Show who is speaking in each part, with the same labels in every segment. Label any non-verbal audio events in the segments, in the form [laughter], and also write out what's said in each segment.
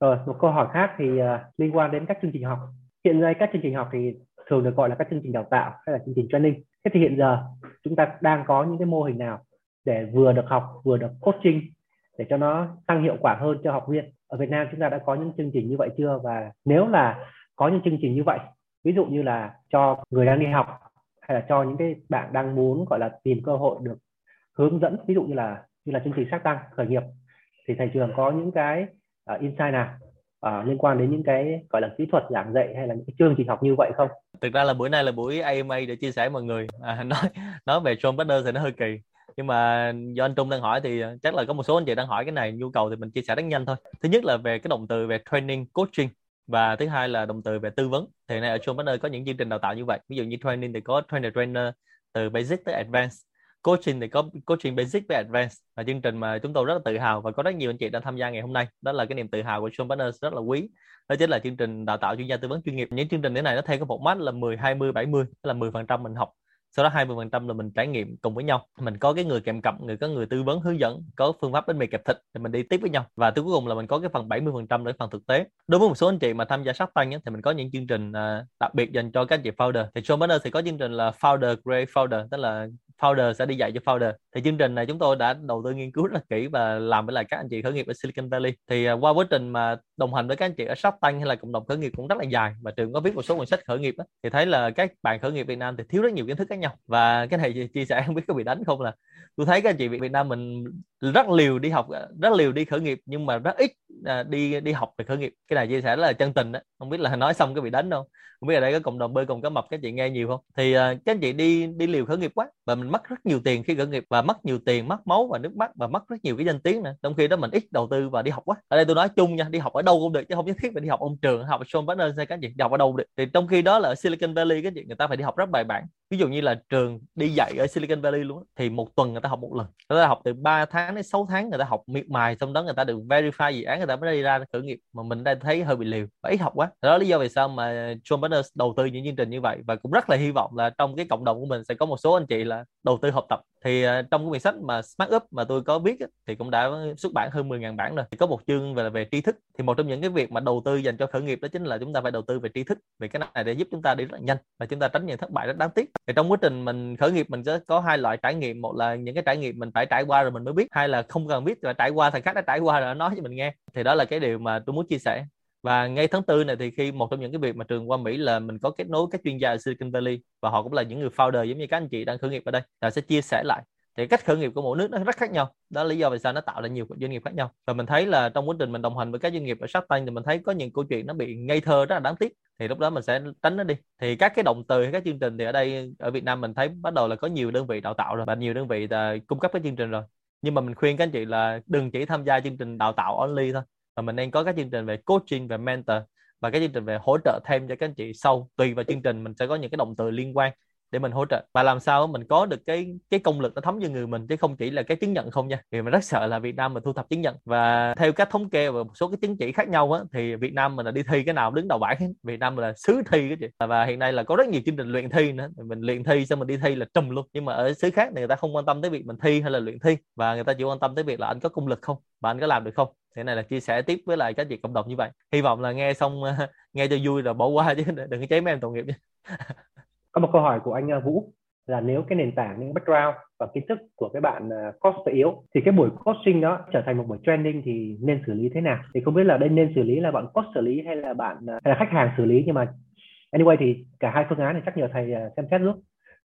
Speaker 1: rồi một câu hỏi khác thì uh, liên quan đến các chương trình học. Hiện nay các chương trình học thì thường được gọi là các chương trình đào tạo hay là chương trình training. Thế thì hiện giờ chúng ta đang có những cái mô hình nào để vừa được học vừa được coaching để cho nó tăng hiệu quả hơn cho học viên? Ở Việt Nam chúng ta đã có những chương trình như vậy chưa? Và nếu là có những chương trình như vậy ví dụ như là cho người đang đi học hay là cho những cái bạn đang muốn gọi là tìm cơ hội được hướng dẫn ví dụ như là như là chương trình sát tăng khởi nghiệp thì thầy trường có những cái uh, insight nào? Uh, liên quan đến những cái gọi là kỹ thuật giảng dạy hay là những cái chương trình học như vậy không?
Speaker 2: Thực ra là buổi nay là buổi AMA để chia sẻ mọi người. À, [laughs] nói nói về John Partner thì nó hơi kỳ. Nhưng mà do anh Trung đang hỏi thì chắc là có một số anh chị đang hỏi cái này nhu cầu thì mình chia sẻ rất nhanh thôi. Thứ nhất là về cái động từ về training coaching và thứ hai là động từ về tư vấn. Thì này ở John Partner có những chương trình đào tạo như vậy. Ví dụ như training thì có trainer trainer từ basic tới advanced coaching thì có, coaching basic với advanced là chương trình mà chúng tôi rất là tự hào và có rất nhiều anh chị đang tham gia ngày hôm nay. Đó là cái niềm tự hào của John Partners rất là quý. Đó chính là chương trình đào tạo chuyên gia tư vấn chuyên nghiệp. Những chương trình thế này nó theo cái format là 10 20 70 là 10 phần trăm mình học. Sau đó 20% là mình trải nghiệm cùng với nhau. Mình có cái người kèm cặp, người có người tư vấn, hướng dẫn, có phương pháp bánh mì kẹp thịt thì mình đi tiếp với nhau. Và cuối cùng là mình có cái phần 70% để phần thực tế. Đối với một số anh chị mà tham gia sát tăng thì mình có những chương trình à, đặc biệt dành cho các anh chị founder. Thì John Banner thì có chương trình là founder, great founder, tức là founder sẽ đi dạy cho founder. Thì chương trình này chúng tôi đã đầu tư nghiên cứu rất là kỹ và làm với lại các anh chị khởi nghiệp ở Silicon Valley. Thì à, qua quá trình mà đồng hành với các anh chị ở Shark Tank hay là cộng đồng khởi nghiệp cũng rất là dài và trường có viết một số cuốn sách khởi nghiệp đó, thì thấy là các bạn khởi nghiệp Việt Nam thì thiếu rất nhiều kiến thức khác nhau. Và cái này chia sẻ không biết có bị đánh không là tôi thấy các anh chị Việt Nam mình rất liều đi học rất liều đi khởi nghiệp nhưng mà rất ít à, đi đi học về khởi nghiệp. Cái này chia sẻ rất là chân tình đó không biết là nói xong có bị đánh đâu không biết ở đây có cộng đồng bơi cùng cá mập các chị nghe nhiều không? Thì uh, các anh chị đi đi liều khởi nghiệp quá và mình mất rất nhiều tiền khi khởi nghiệp và mất nhiều tiền mất máu và nước mắt và mất rất nhiều cái danh tiếng nữa. Trong khi đó mình ít đầu tư và đi học quá. Ở đây tôi nói chung nha đi học ở đâu cũng được chứ không nhất thiết phải đi học ông trường học Sean Partners hay các anh chị đi học ở đâu được. Thì trong khi đó là ở Silicon Valley các chị người ta phải đi học rất bài bản ví dụ như là trường đi dạy ở Silicon Valley luôn thì một tuần người ta học một lần. Người ta học từ 3 tháng đến 6 tháng người ta học miệt mài, xong đó người ta được verify dự án, người ta mới đi ra khởi nghiệp mà mình đang thấy hơi bị liều, và ít học quá. Đó là lý do vì sao mà John Partners đầu tư những chương trình như vậy. Và cũng rất là hy vọng là trong cái cộng đồng của mình sẽ có một số anh chị là đầu tư học tập. Thì à, trong cái quyển sách mà Smart Up mà tôi có viết thì cũng đã xuất bản hơn 10.000 bản rồi. Thì có một chương về về tri thức. Thì một trong những cái việc mà đầu tư dành cho khởi nghiệp đó chính là chúng ta phải đầu tư về tri thức. Vì cái này để giúp chúng ta đi rất là nhanh và chúng ta tránh những thất bại rất đáng tiếc. Thì trong quá trình mình khởi nghiệp, mình sẽ có hai loại trải nghiệm. Một là những cái trải nghiệm mình phải trải qua rồi mình mới biết. Hai là không cần biết là trải qua thằng khác đã trải qua rồi nó nói cho mình nghe. Thì đó là cái điều mà tôi muốn chia sẻ và ngay tháng tư này thì khi một trong những cái việc mà trường qua Mỹ là mình có kết nối các chuyên gia ở Silicon Valley và họ cũng là những người founder giống như các anh chị đang khởi nghiệp ở đây là sẽ chia sẻ lại. Thì cách khởi nghiệp của mỗi nước nó rất khác nhau, đó là lý do vì sao nó tạo ra nhiều doanh nghiệp khác nhau. Và mình thấy là trong quá trình mình đồng hành với các doanh nghiệp ở Shark Tank thì mình thấy có những câu chuyện nó bị ngây thơ rất là đáng tiếc. Thì lúc đó mình sẽ tránh nó đi. Thì các cái động từ các chương trình thì ở đây, ở Việt Nam mình thấy bắt đầu là có nhiều đơn vị đào tạo rồi và nhiều đơn vị là cung cấp cái chương trình rồi. Nhưng mà mình khuyên các anh chị là đừng chỉ tham gia chương trình đào tạo only thôi và mình đang có các chương trình về coaching và mentor, và các chương trình về hỗ trợ thêm cho các anh chị sau. Tùy vào chương trình, mình sẽ có những cái động từ liên quan để mình hỗ trợ. Và làm sao mình có được cái cái công lực nó thấm vô người mình, chứ không chỉ là cái chứng nhận không nha. Vì mình rất sợ là Việt Nam mình thu thập chứng nhận. Và theo các thống kê và một số cái chứng chỉ khác nhau á, thì Việt Nam mình là đi thi cái nào đứng đầu bảng Việt Nam mình là xứ thi cái chị và hiện nay là có rất nhiều chương trình luyện thi nữa. Mình luyện thi xong mình đi thi là trùm luôn. Nhưng mà ở xứ khác thì người ta không quan tâm tới việc mình thi hay là luyện thi. Và người ta chỉ quan tâm tới việc là anh có công lực không, và anh có làm được không thế này là chia sẻ tiếp với lại các chị cộng đồng như vậy. Hy vọng là nghe xong [laughs] nghe cho vui rồi bỏ qua chứ [laughs] đừng có cháy mấy em tội nghiệp nhé
Speaker 1: có một câu hỏi của anh à, Vũ là nếu cái nền tảng những background và kiến thức của cái bạn à, coach yếu thì cái buổi coaching đó trở thành một buổi training thì nên xử lý thế nào? Thì không biết là đây nên xử lý là bạn coach xử lý hay là bạn à, hay là khách hàng xử lý nhưng mà anyway thì cả hai phương án này chắc nhờ thầy à, xem xét giúp.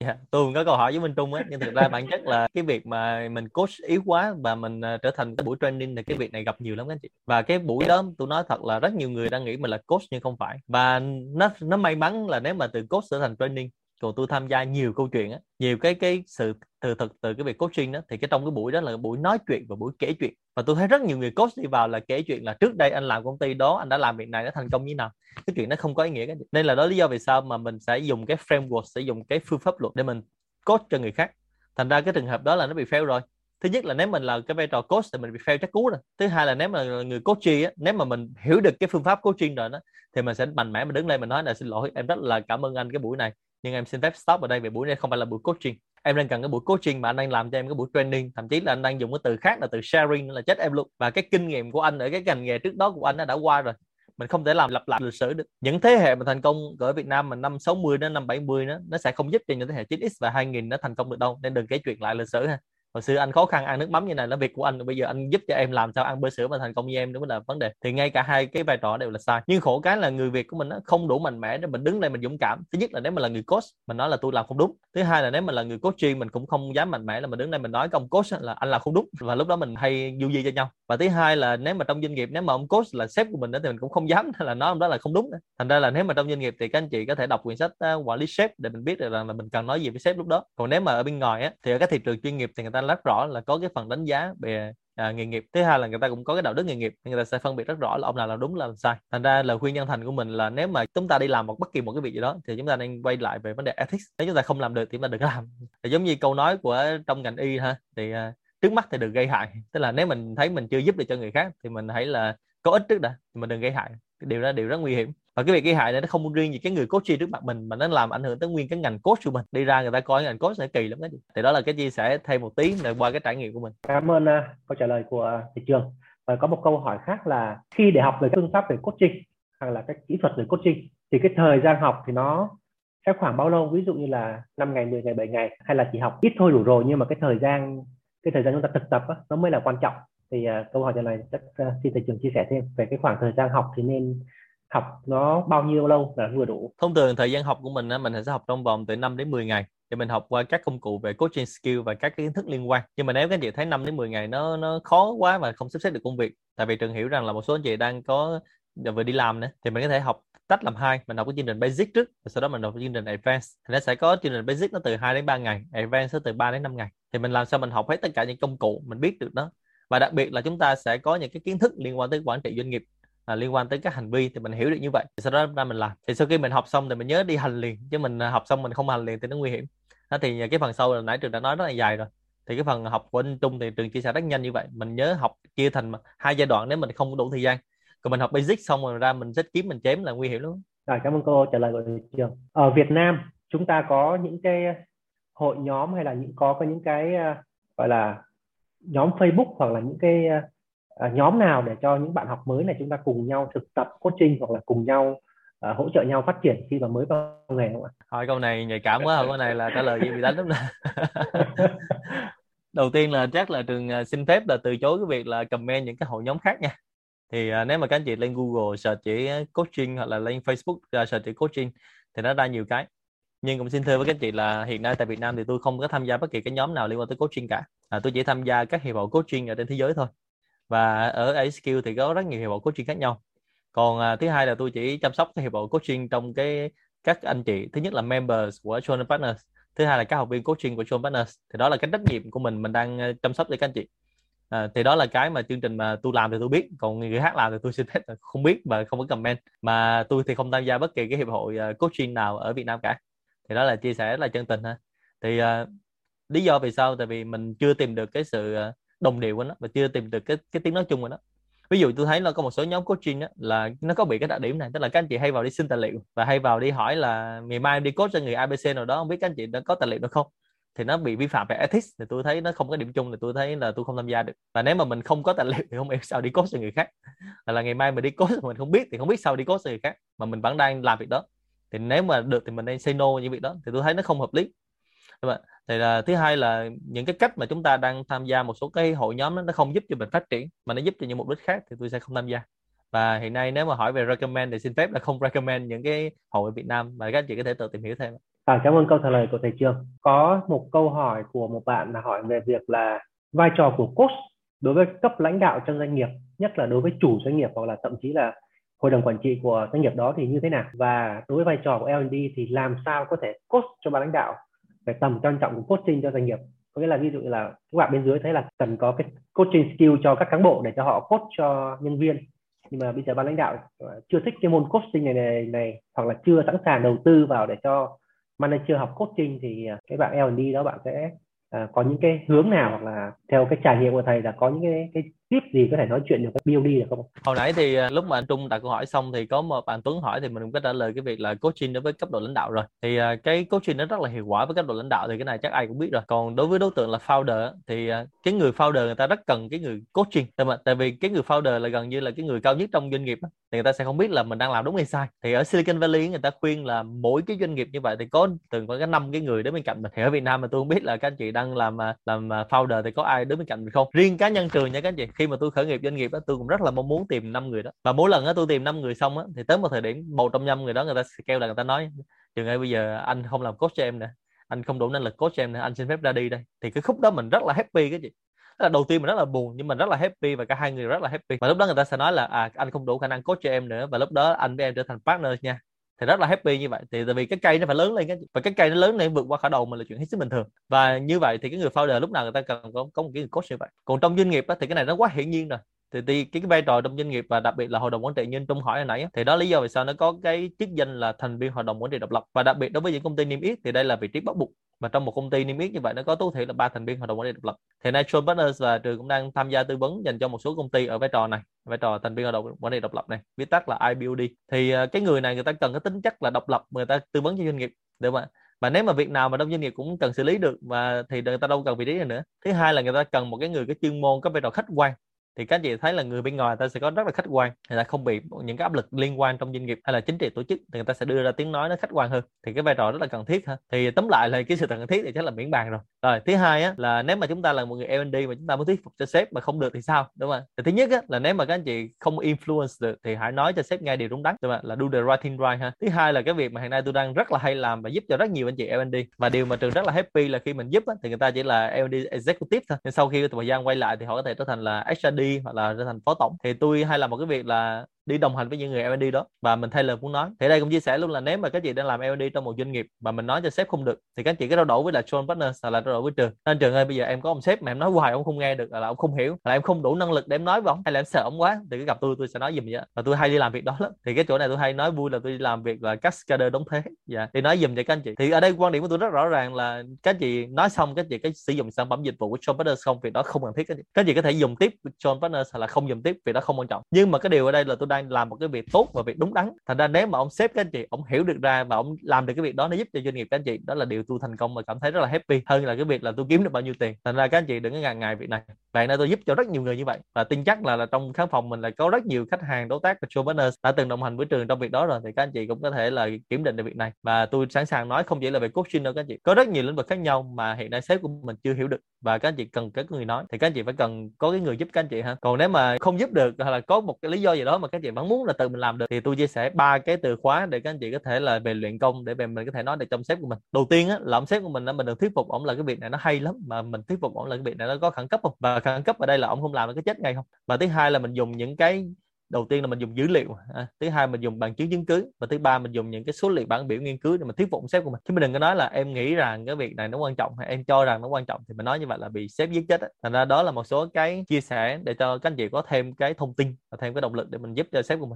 Speaker 2: Dạ, yeah, tôi cũng có câu hỏi với Minh Trung á nhưng thực ra bản chất là cái việc mà mình coach yếu quá và mình uh, trở thành cái buổi training thì cái việc này gặp nhiều lắm các anh chị. Và cái buổi đó tôi nói thật là rất nhiều người đang nghĩ mình là coach nhưng không phải. Và nó nó may mắn là nếu mà từ coach trở thành training còn tôi tham gia nhiều câu chuyện á, nhiều cái cái sự từ thực từ cái việc coaching đó, thì cái trong cái buổi đó là buổi nói chuyện và buổi kể chuyện. Và tôi thấy rất nhiều người coach đi vào là kể chuyện là trước đây anh làm công ty đó, anh đã làm việc này nó thành công như nào. Cái chuyện nó không có ý nghĩa cái nên là đó lý do vì sao mà mình sẽ dùng cái framework sử dụng cái phương pháp luật để mình coach cho người khác. Thành ra cái trường hợp đó là nó bị fail rồi. Thứ nhất là nếu mình là cái vai trò coach thì mình bị fail chắc cú rồi. Thứ hai là nếu mà người coaching á, nếu mà mình hiểu được cái phương pháp coaching rồi đó, thì mình sẽ mạnh mẽ mình đứng lên mình nói là xin lỗi, em rất là cảm ơn anh cái buổi này nhưng em xin phép stop ở đây vì buổi này không phải là buổi coaching. Em đang cần cái buổi coaching mà anh đang làm cho em cái buổi training. Thậm chí là anh đang dùng cái từ khác là từ sharing là chết em luôn. Và cái kinh nghiệm của anh ở cái ngành nghề trước đó của anh đã qua rồi. Mình không thể làm lặp lại lịch sử được. Những thế hệ mà thành công ở Việt Nam mà năm 60 đến năm 70 nó nó sẽ không giúp cho những thế hệ 9x và 2000 nó thành công được đâu. Nên đừng kể chuyện lại lịch sử ha hồi xưa anh khó khăn ăn nước mắm như này là việc của anh, bây giờ anh giúp cho em làm sao ăn bơ sữa mà thành công như em đó mới là vấn đề. Thì ngay cả hai cái vai trò đều là sai. Nhưng khổ cái là người việt của mình nó không đủ mạnh mẽ để mình đứng lên mình dũng cảm. Thứ nhất là nếu mà là người coach, mình nói là tôi làm không đúng thứ hai là nếu mình là người coach chuyên mình cũng không dám mạnh mẽ là mình đứng đây mình nói công coach là anh làm không đúng. Và lúc đó mình hay du di cho nhau. Và thứ hai là nếu mà trong doanh nghiệp nếu mà ông coach là sếp của mình đó, thì mình cũng không dám [laughs] là nói ông đó là không đúng thành ra là nếu mà trong doanh nghiệp thì các anh chị có thể đọc quyển sách ờ, quản lý sếp để mình biết được rằng là mình cần nói gì với sếp lúc đó. Còn nếu mà ở bên ngoài á thì ở các thị trường chuyên nghiệp thì người ta rất rõ là có cái phần đánh giá về à, nghề nghiệp. Thứ hai là người ta cũng có cái đạo đức nghề nghiệp người ta sẽ phân biệt rất rõ là ông nào làm đúng là làm sai. Thành ra lời khuyên nhân thành của mình là nếu mà chúng ta đi làm một bất kỳ một cái việc gì đó thì chúng ta nên quay lại về vấn đề ethics. Nếu chúng ta không làm được thì chúng ta đừng làm. [laughs] Thì giống như câu nói của trong ngành y ha thì uh, trước mắt thì đừng gây hại. Tức là nếu mình thấy mình chưa giúp được cho người khác thì mình hãy là có ích trước đã thì mình đừng gây hại. Cái điều đó điều rất nguy hiểm và cái việc gây hại này nó không riêng gì cái người coach trước mặt mình mà nó làm ảnh hưởng tới nguyên cái ngành coach của mình. Đi ra người ta coi ngành coach nó kỳ lắm đó thì đó là cái chia sẻ thêm một tí là qua cái trải nghiệm của mình.
Speaker 1: Cảm ơn uh, câu trả lời của à, thị trường. Và có một câu hỏi khác là khi để học về phương pháp về coaching hoặc là các kỹ thuật về coaching thì cái thời gian học thì nó sẽ khoảng bao lâu? Ví dụ như là 5 ngày 10 ngày 7 ngày hay là chỉ học ít thôi đủ rồi nhưng mà cái thời gian cái thời gian chúng ta thực tập á, nó mới là quan trọng. Thì uh, câu hỏi này chắc uh, xin thầy trường chia sẻ thêm về cái khoảng thời gian học thì nên học nó bao nhiêu lâu là vừa đủ.
Speaker 2: Thông thường thời gian học của mình mình sẽ học trong vòng từ 5 đến 10 ngày thì mình học qua các công cụ về coaching skill và các kiến thức liên quan. Nhưng mà nếu các anh chị thấy 5 đến 10 ngày nó nó khó quá và không sắp xếp được công việc, tại vì trường hiểu rằng là một số anh chị đang có vừa đi làm nữa, thì mình có thể học tách làm hai, mình học cái chương trình basic trước và sau đó mình học cái chương trình advanced. Thì nó sẽ có chương trình basic nó từ 2 đến 3 ngày, advanced nó từ 3 đến 5 ngày. Thì mình làm sao mình học hết tất cả những công cụ mình biết được đó. Và đặc biệt là chúng ta sẽ có những cái kiến thức liên quan tới quản trị doanh nghiệp à, liên quan tới các hành vi thì mình hiểu được như vậy. Thì sau đó ra mình làm. Thì sau khi mình học xong thì mình nhớ đi hành liền. Chứ mình à, học xong mình không hành liền thì nó nguy hiểm. Đó thì cái phần sau là nãy trường đã nói rất là dài rồi. Thì cái phần học của anh Trung thì trường chia sẻ rất nhanh như vậy. Mình nhớ học chia thành hai giai đoạn nếu mình không đủ thời gian. Còn mình học basic xong rồi ra mình xích kiếm mình chém là nguy hiểm lắm.
Speaker 1: Rồi cảm ơn cô trả lời của trường ở Việt Nam chúng ta có những cái hội nhóm hay là những có có những cái à, gọi là nhóm Facebook hoặc là những cái à, à, nhóm nào để cho những bạn học mới này chúng ta cùng nhau thực tập coaching hoặc là cùng nhau à, hỗ trợ nhau phát triển khi mà mới vào nghề không ạ?
Speaker 2: Hỏi câu này nhạy cảm quá, câu này là trả lời gì bị đánh lắm nè. [laughs] Đầu tiên là chắc là trường ờ, xin phép là từ chối cái việc là comment những cái hội nhóm khác nha. Thì à, nếu mà các anh chị lên Google search chỉ coaching hoặc là lên Facebook uh, search chỉ coaching thì nó ra nhiều cái nhưng cũng xin thưa với các chị là hiện nay tại Việt Nam thì tôi không có tham gia bất kỳ cái nhóm nào liên quan tới coaching cả à, tôi chỉ tham gia các hiệp hội coaching ở trên thế giới thôi và ở skill thì có rất nhiều hiệp hội coaching khác nhau. Còn à, thứ hai là tôi chỉ chăm sóc cái hiệp hội coaching trong cái các anh chị. Thứ nhất là members của John Partners. Thứ hai là các học viên coaching của John Partners. Thì đó là cái trách nhiệm của mình mình đang à, chăm sóc cho các anh chị. À, thì đó là cái mà chương trình mà tôi làm thì tôi biết. Còn người khác làm thì tôi xin phép không biết và không có comment. Mà tôi thì không tham gia bất kỳ cái hiệp hội à, coaching nào ở Việt Nam cả. Thì đó là chia sẻ là chân tình ha thì à, lý do vì sao? Tại vì mình chưa tìm được cái sự à, đồng đều của nó và chưa tìm được cái cái tiếng nói chung của nó ví dụ tôi thấy là có một số nhóm coaching đó là nó có bị cái đặc điểm này tức là các anh chị hay vào đi xin tài liệu và hay vào đi hỏi là ngày mai đi coach cho người ABC nào đó không biết các anh chị đã có tài liệu được không? Thì nó bị vi phạm về ethics thì tôi thấy nó không có điểm chung thì tôi thấy là tôi không tham gia được. Và nếu mà mình không có tài liệu thì không biết sao đi coach cho người khác. Là, là ngày mai mình đi coach mà mình không biết thì không biết sao đi coach cho người khác mà mình vẫn đang làm việc đó. Thì nếu mà được thì mình nên say no những việc đó thì tôi thấy nó không hợp lý thì là thứ hai là những cái cách mà chúng ta đang tham gia một số cái hội nhóm đó, nó không giúp cho mình phát triển mà nó giúp cho những mục đích khác thì tôi sẽ không tham gia. Và hiện nay nếu mà hỏi về recommend thì xin phép là không recommend những cái hội ở Việt Nam. Mà các anh chị có thể tự tìm hiểu thêm.
Speaker 1: À, cảm ơn câu trả lời của thầy Trường. Có một câu hỏi của một bạn là hỏi về việc là vai trò của coach đối với cấp lãnh đạo trong doanh nghiệp, nhất là đối với chủ doanh nghiệp hoặc là thậm chí là hội đồng quản trị của doanh nghiệp đó thì như thế nào? Và đối với vai trò của L&D thì làm sao có thể coach cho ban lãnh đạo? Về tầm quan trọng của coaching cho doanh nghiệp. Có nghĩa là ví dụ là các bạn bên dưới thấy là cần có cái coaching skill cho các cán bộ để cho họ coach cho nhân viên. Nhưng mà bây giờ ban lãnh đạo chưa thích cái môn coaching này này, này hoặc là chưa sẵn sàng đầu tư vào để cho manager học coaching thì cái bạn L&D đó bạn sẽ à, có những cái hướng nào hoặc là theo cái trải nghiệm của thầy là có những cái cái tiếp gì có thể nói chuyện được với BOD được không?
Speaker 2: Hồi nãy thì à, lúc mà anh Trung đặt câu hỏi xong thì có một bạn Tuấn hỏi thì mình cũng có trả lời cái việc là coaching đối với cấp độ lãnh đạo rồi. Thì à, cái coaching nó rất là hiệu quả với cấp độ lãnh đạo thì cái này chắc ai cũng biết rồi. Còn đối với đối tượng là founder thì à, cái người founder người ta rất cần cái người coaching. Tại mà, tại vì cái người founder là gần như là cái người cao nhất trong doanh nghiệp thì người ta sẽ không biết là mình đang làm đúng hay sai. Thì ở Silicon Valley người ta khuyên là mỗi cái doanh nghiệp như vậy thì có từng có cái năm cái người đến bên cạnh mình. Thì ở Việt Nam mà tôi không biết là các anh chị đang làm làm founder thì có ai đứng bên cạnh mình không? Riêng cá nhân trường nha các anh chị khi mà tôi khởi nghiệp doanh nghiệp đó tôi cũng rất là mong muốn tìm năm người đó. Và mỗi lần đó tôi tìm năm người xong á, thì tới một thời điểm một trong năm người đó, người ta sẽ kêu là người ta nói, trường ơi, bây giờ anh không làm coach cho em nữa anh không đủ năng lực coach cho em nữa anh xin phép ra đi đây. Thì cái khúc đó mình rất là happy cái gì là đầu tiên mình rất là buồn, nhưng mình rất là happy và cả hai người rất là happy. Và lúc đó người ta sẽ nói là à anh không đủ khả năng coach cho em nữa. Và lúc đó anh với em trở thành partner nha thì rất là happy như vậy. Thì tại vì cái cây nó phải lớn lên cái và cái cây nó lớn lên vượt qua khả đầu mình là chuyện hết sức bình thường. Và như vậy thì cái người founder lúc nào người ta cần có, có một cái người coach như vậy. Còn trong doanh nghiệp á, thì cái này nó quá hiển nhiên rồi. Thì, thì cái, cái vai trò trong doanh nghiệp và đặc biệt là hội đồng quản trị như Trung hỏi hồi nãy thì đó lý do vì sao nó có cái chức danh là thành viên hội đồng quản trị độc lập. Và đặc biệt đối với những công ty niêm yết thì đây là vị trí bắt buộc mà trong một công ty niêm yết như vậy nó có tối thiểu là ba thành viên hội đồng quản lý độc lập. Thì nay Partners và trường cũng đang tham gia tư vấn dành cho một số công ty ở vai trò này, vai trò thành viên hội đồng quản lý độc lập này, viết tắt là IBOD thì ờ, cái người này người ta cần cái tính chất là độc lập, người ta tư vấn cho doanh nghiệp được không ạ? Và nếu mà việc nào mà trong doanh nghiệp cũng cần xử lý được mà thì người ta đâu cần vị trí này nữa. Thứ hai là người ta cần một cái người có chuyên môn có vai trò khách quan thì các anh chị thấy là người bên ngoài ta sẽ có rất là khách quan người ta không bị những cái áp lực liên quan trong doanh nghiệp hay là chính trị tổ chức thì người ta sẽ đưa ra tiếng nói nó khách quan hơn. Thì cái vai trò rất là cần thiết ha. Thì tóm lại là cái sự cần thiết thì chắc là miễn bàn rồi. Rồi thứ hai á là nếu mà chúng ta là một người L&D mà chúng ta muốn thuyết phục cho sếp mà không được thì sao? Đúng không thì thứ nhất á là nếu mà các anh chị không influence được thì hãy nói cho sếp nghe điều đúng đắn đúng không là do the right thing right ha. Thứ hai là cái việc mà hiện nay tôi đang rất là hay làm và giúp cho rất nhiều anh chị L&D và điều mà trường rất là happy là khi mình giúp á, thì người ta chỉ là L&D executive thôi. Nhưng sau khi thời gian quay lại thì họ có thể trở thành là HRD hoặc là trở thành phó tổng thì tôi hay làm một cái việc là đi đồng hành với những người L&D đó. Và mình thay lời muốn nói, thì đây cũng chia sẻ luôn là nếu mà các chị đang làm L&D trong một doanh nghiệp mà mình nói cho sếp không được, thì các chị cứ trao đổi với là John Partners hoặc là trao đổi với trường. Nên trường ơi, bây giờ em có ông sếp mà em nói hoài ông không nghe được, là ông không hiểu, là em không đủ năng lực để em nói với ông. Hay là em sợ ông quá, thì cứ gặp tôi tôi sẽ nói gì vậy và tôi hay đi làm việc đó lắm. Thì cái chỗ này tôi hay nói vui là tôi đi làm việc là cascader đóng thế dạ đi nói dùm cho các anh chị. Thì ở đây quan điểm của tôi rất rõ ràng là các chị nói xong, các chị cái sử dụng sản phẩm dịch vụ của John Partners không? Việc đó không cần thiết các chị. Các chị có thể dùng tiếp John Partners hoặc là không dùng tiếp, việc đó không quan trọng. Nhưng mà cái điều ở đây là tôi đang làm một cái việc tốt và việc đúng đắn. Thành ra nếu mà ông sếp các anh chị ông hiểu được ra và ông làm được cái việc đó nó giúp cho doanh nghiệp các anh chị đó là điều tôi thành công và cảm thấy rất là happy hơn là cái việc là tôi kiếm được bao nhiêu tiền. Thành ra các anh chị đừng có ngần ngại việc này. Vậy nên tôi giúp cho rất nhiều người như vậy và tin chắc là, là trong khán phòng mình là có rất nhiều khách hàng đối tác và show business đã từng đồng hành với trường trong việc đó rồi thì các anh chị cũng có thể là kiểm định được việc này. Và tôi sẵn sàng nói không chỉ là về coaching đâu các anh chị có rất nhiều lĩnh vực khác nhau mà hiện nay sếp của mình chưa hiểu được và các anh chị cần cái người nói thì các anh chị phải cần có cái người giúp các anh chị ha. Còn nếu mà không giúp được hoặc là có một cái lý do gì đó mà các anh chị vẫn muốn là tự mình làm được. Thì tôi chia sẻ ba cái từ khóa để các anh chị có thể là về luyện công để về mình có thể nói được trong sếp của mình. Đầu tiên á, là ông sếp của mình là mình được thuyết phục ổng là cái việc này nó hay lắm, mà mình thuyết phục ổng là cái việc này nó có khẩn cấp không? Và khẩn cấp ở đây là ổng không làm nó có chết ngay không? Và thứ hai là mình dùng những cái đầu tiên là mình dùng dữ liệu à, thứ hai mình dùng bằng chứng chứng cứ và thứ ba mình dùng những cái số liệu bản biểu nghiên cứu để mình thuyết phục sếp của mình. Chứ mình đừng có nói là em nghĩ rằng cái việc này nó quan trọng hay em cho rằng nó quan trọng thì mình nói như vậy là bị sếp giết chết thành ra đó là một số cái chia sẻ để cho các anh chị có thêm cái thông tin và thêm cái động lực để mình giúp cho sếp của mình.